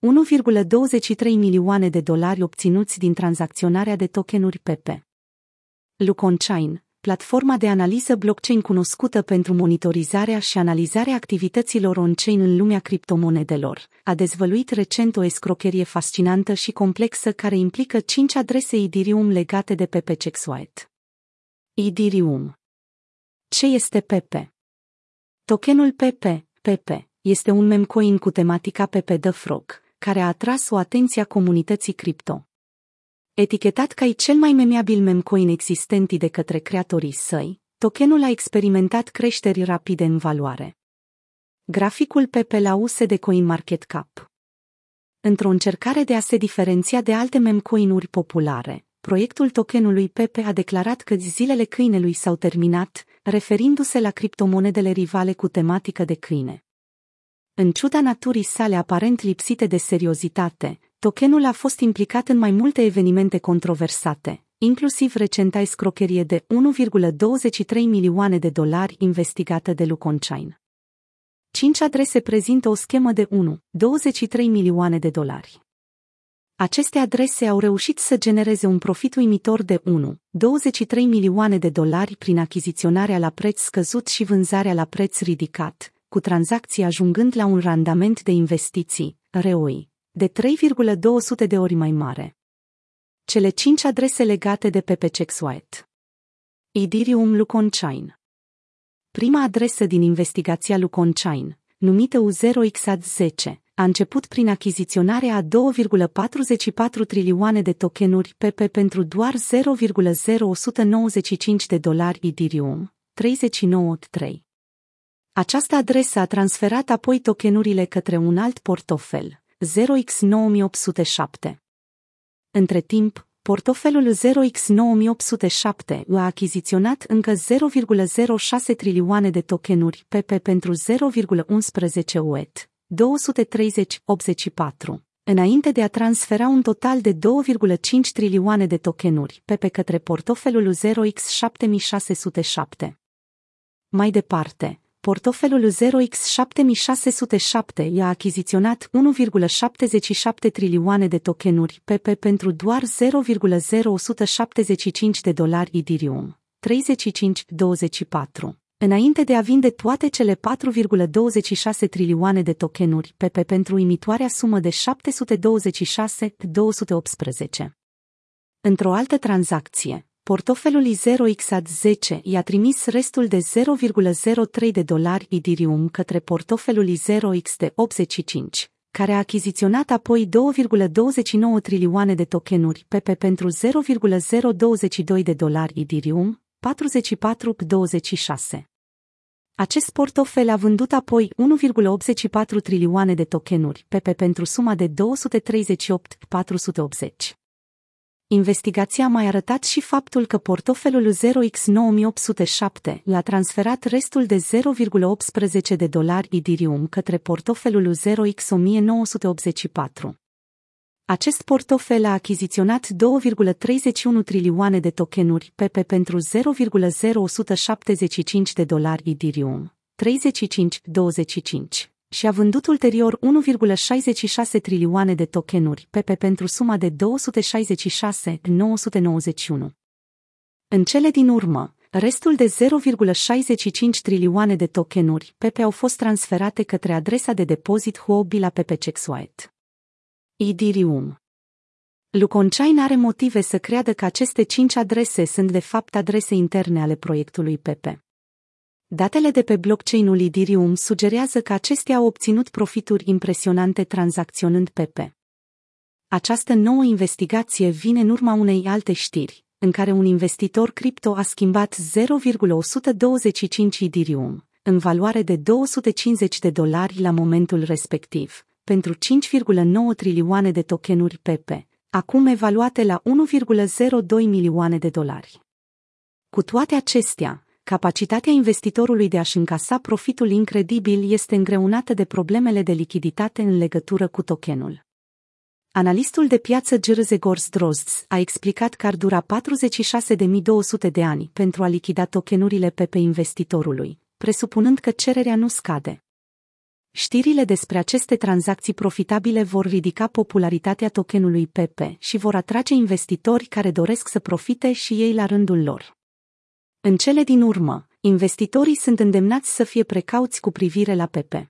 1,23 milioane de dolari obținuți din tranzacționarea de tokenuri PP. Luconchain, platforma de analiză blockchain cunoscută pentru monitorizarea și analizarea activităților on-chain în lumea criptomonedelor, a dezvăluit recent o escrocherie fascinantă și complexă care implică cinci adrese Ethereum legate de PP Chexwhite. Ethereum Ce este PP? Tokenul PP, PP, este un memcoin cu tematica PP The Frog, care a atras o atenție a comunității cripto. Etichetat ca cel mai memeabil memcoin existent de către creatorii săi, tokenul a experimentat creșteri rapide în valoare. Graficul PP la USD CoinMarketCap Într-o încercare de a se diferenția de alte memcoinuri populare, proiectul tokenului PP a declarat că zilele câinelui s-au terminat, referindu-se la criptomonedele rivale cu tematică de câine. În ciuda naturii sale aparent lipsite de seriozitate, tokenul a fost implicat în mai multe evenimente controversate, inclusiv recenta escrocherie de 1,23 milioane de dolari investigată de Luconchain. Cinci adrese prezintă o schemă de 1,23 milioane de dolari. Aceste adrese au reușit să genereze un profit uimitor de 1,23 milioane de dolari prin achiziționarea la preț scăzut și vânzarea la preț ridicat, cu tranzacții ajungând la un randament de investiții, ROI, de 3,200 de ori mai mare. Cele cinci adrese legate de PP Chexwhite. Idirium Luconchain Prima adresă din investigația Luconchain, numită U0XAD10, a început prin achiziționarea a 2,44 trilioane de tokenuri PP pentru doar 0,0195 de dolari Ethereum, 39.3. Această adresă a transferat apoi tokenurile către un alt portofel, 0x9807. Între timp, portofelul 0x9807 a achiziționat încă 0,06 trilioane de tokenuri PP pentru 0,11 UET, 230,84, înainte de a transfera un total de 2,5 trilioane de tokenuri PP către portofelul 0x7607. Mai departe, portofelul 0x7607 i-a achiziționat 1,77 trilioane de tokenuri PP pentru doar 0,0175 de dolari Ethereum, 35,24, înainte de a vinde toate cele 4,26 trilioane de tokenuri PP pentru imitoarea sumă de 726,218. Într-o altă tranzacție, portofelul i0xAD10 i-a trimis restul de 0,03 de dolari Ethereum către portofelul i0x de 85, care a achiziționat apoi 2,29 trilioane de tokenuri PP pentru 0,022 de dolari Ethereum, 44,26. Acest portofel a vândut apoi 1,84 trilioane de tokenuri PP pentru suma de 238,480. Investigația a mai arătat și faptul că portofelul 0x9807 l-a transferat restul de 0,18 de dolari Ethereum către portofelul 0x1984. Acest portofel a achiziționat 2,31 trilioane de tokenuri PP pentru 0,0175 de dolari Ethereum, 35,25 și a vândut ulterior 1,66 trilioane de tokenuri PP pentru suma de 266,991. În cele din urmă, restul de 0,65 trilioane de tokenuri PP au fost transferate către adresa de depozit Huobi la PP Chexwhite. Ethereum Luconchain are motive să creadă că aceste cinci adrese sunt de fapt adrese interne ale proiectului PP. Datele de pe blockchain-ul Ethereum sugerează că acestea au obținut profituri impresionante tranzacționând PP. Această nouă investigație vine în urma unei alte știri, în care un investitor cripto a schimbat 0,125 Ethereum, în valoare de 250 de dolari la momentul respectiv, pentru 5,9 trilioane de tokenuri PP, acum evaluate la 1,02 milioane de dolari. Cu toate acestea, capacitatea investitorului de a-și încasa profitul incredibil este îngreunată de problemele de lichiditate în legătură cu tokenul. Analistul de piață Grzegorz Drozds a explicat că ar dura 46.200 de ani pentru a lichida tokenurile pe pe investitorului, presupunând că cererea nu scade. Știrile despre aceste tranzacții profitabile vor ridica popularitatea tokenului Pepe și vor atrage investitori care doresc să profite și ei la rândul lor. În cele din urmă, investitorii sunt îndemnați să fie precauți cu privire la Pepe.